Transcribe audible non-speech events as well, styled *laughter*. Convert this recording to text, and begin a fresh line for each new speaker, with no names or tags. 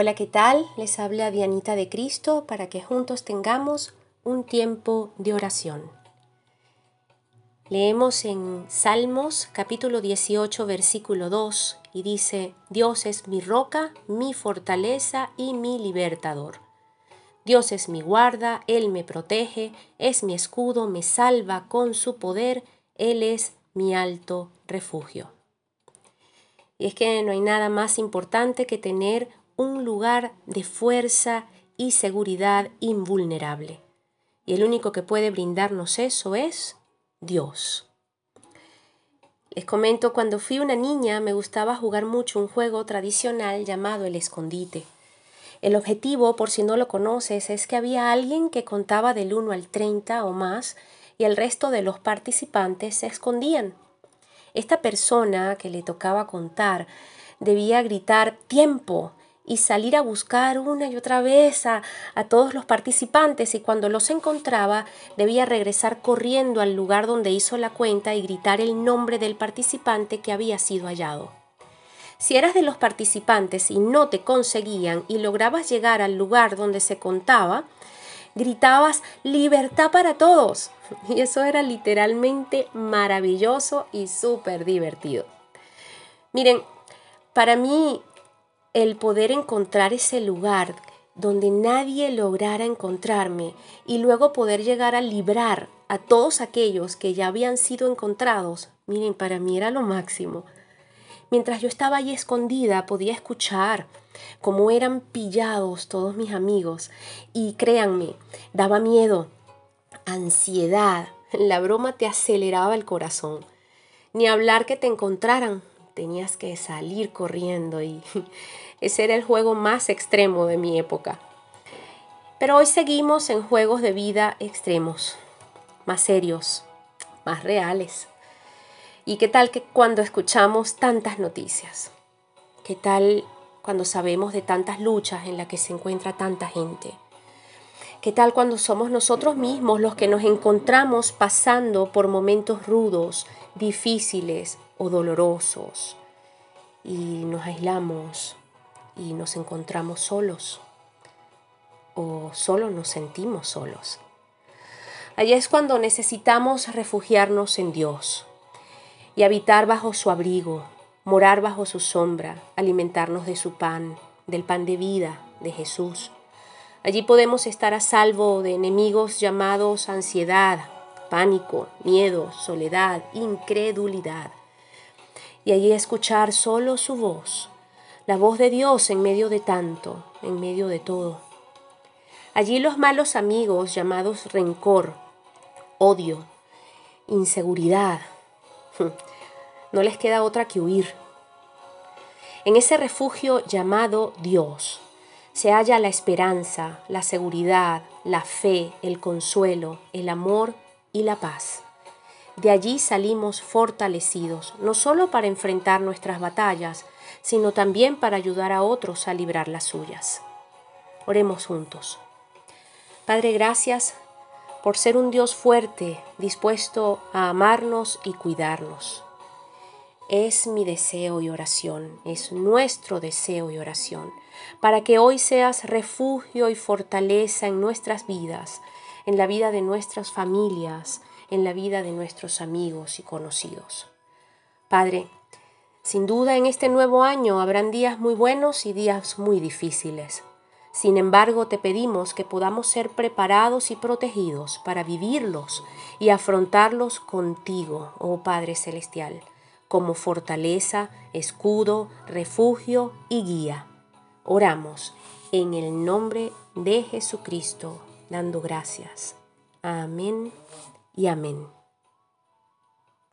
Hola, ¿qué tal? Les habla Dianita de Cristo para que juntos tengamos un tiempo de oración. Leemos en Salmos capítulo 18 versículo 2 y dice, Dios es mi roca, mi fortaleza y mi libertador. Dios es mi guarda, Él me protege, es mi escudo, me salva con su poder, Él es mi alto refugio. Y es que no hay nada más importante que tener un lugar de fuerza y seguridad invulnerable. Y el único que puede brindarnos eso es Dios. Les comento, cuando fui una niña me gustaba jugar mucho un juego tradicional llamado el escondite. El objetivo, por si no lo conoces, es que había alguien que contaba del 1 al 30 o más y el resto de los participantes se escondían. Esta persona que le tocaba contar debía gritar tiempo y salir a buscar una y otra vez a, todos los participantes y cuando los encontraba debía regresar corriendo al lugar donde hizo la cuenta y gritar el nombre del participante que había sido hallado. Si eras de los participantes y no te conseguían y lograbas llegar al lugar donde se contaba, gritabas libertad para todos. *laughs* Y eso era literalmente maravilloso y súper divertido. Miren, para mí el poder encontrar ese lugar donde nadie lograra encontrarme y luego poder llegar a librar a todos aquellos que ya habían sido encontrados, miren, para mí era lo máximo. Mientras yo estaba allí escondida podía escuchar cómo eran pillados todos mis amigos y créanme, daba miedo, ansiedad, la broma te aceleraba el corazón. Ni hablar que te encontraran, tenías que salir corriendo y *laughs* ese era el juego más extremo de mi época. Pero hoy seguimos en juegos de vida extremos, más serios, más reales. ¿Y qué tal que cuando escuchamos tantas noticias? ¿Qué tal cuando sabemos de tantas luchas en las que se encuentra tanta gente? ¿Qué tal cuando somos nosotros mismos los que nos encontramos pasando por momentos rudos, difíciles o dolorosos? Y nos aislamos y nos encontramos solos o solo nos sentimos solos. Allí es cuando necesitamos refugiarnos en Dios y habitar bajo su abrigo, morar bajo su sombra, alimentarnos de su pan, del pan de vida de Jesús Allí podemos estar a salvo de enemigos llamados ansiedad, pánico, miedo, soledad, incredulidad. Y allí escuchar solo su voz, la voz de Dios en medio de tanto, en medio de todo. Allí los malos amigos llamados rencor, odio, inseguridad, *laughs* no les queda otra que huir. En ese refugio llamado Dios, se halla la esperanza, la seguridad, la fe, el consuelo, el amor y la paz. De allí salimos fortalecidos, no solo para enfrentar nuestras batallas, sino también para ayudar a otros a librar las suyas. Oremos juntos. Padre, gracias por ser un Dios fuerte, dispuesto a amarnos y cuidarnos. Es mi deseo y oración, es nuestro deseo y oración, para que hoy seas refugio y fortaleza en nuestras vidas, en la vida de nuestras familias, en la vida de nuestros amigos y conocidos. Padre, sin duda en este nuevo año habrán días muy buenos y días muy difíciles. Sin embargo, te pedimos que podamos ser preparados y protegidos para vivirlos y afrontarlos contigo, oh Padre Celestial como fortaleza, escudo, refugio y guía. Oramos en el nombre de Jesucristo, dando gracias. Amén y amén.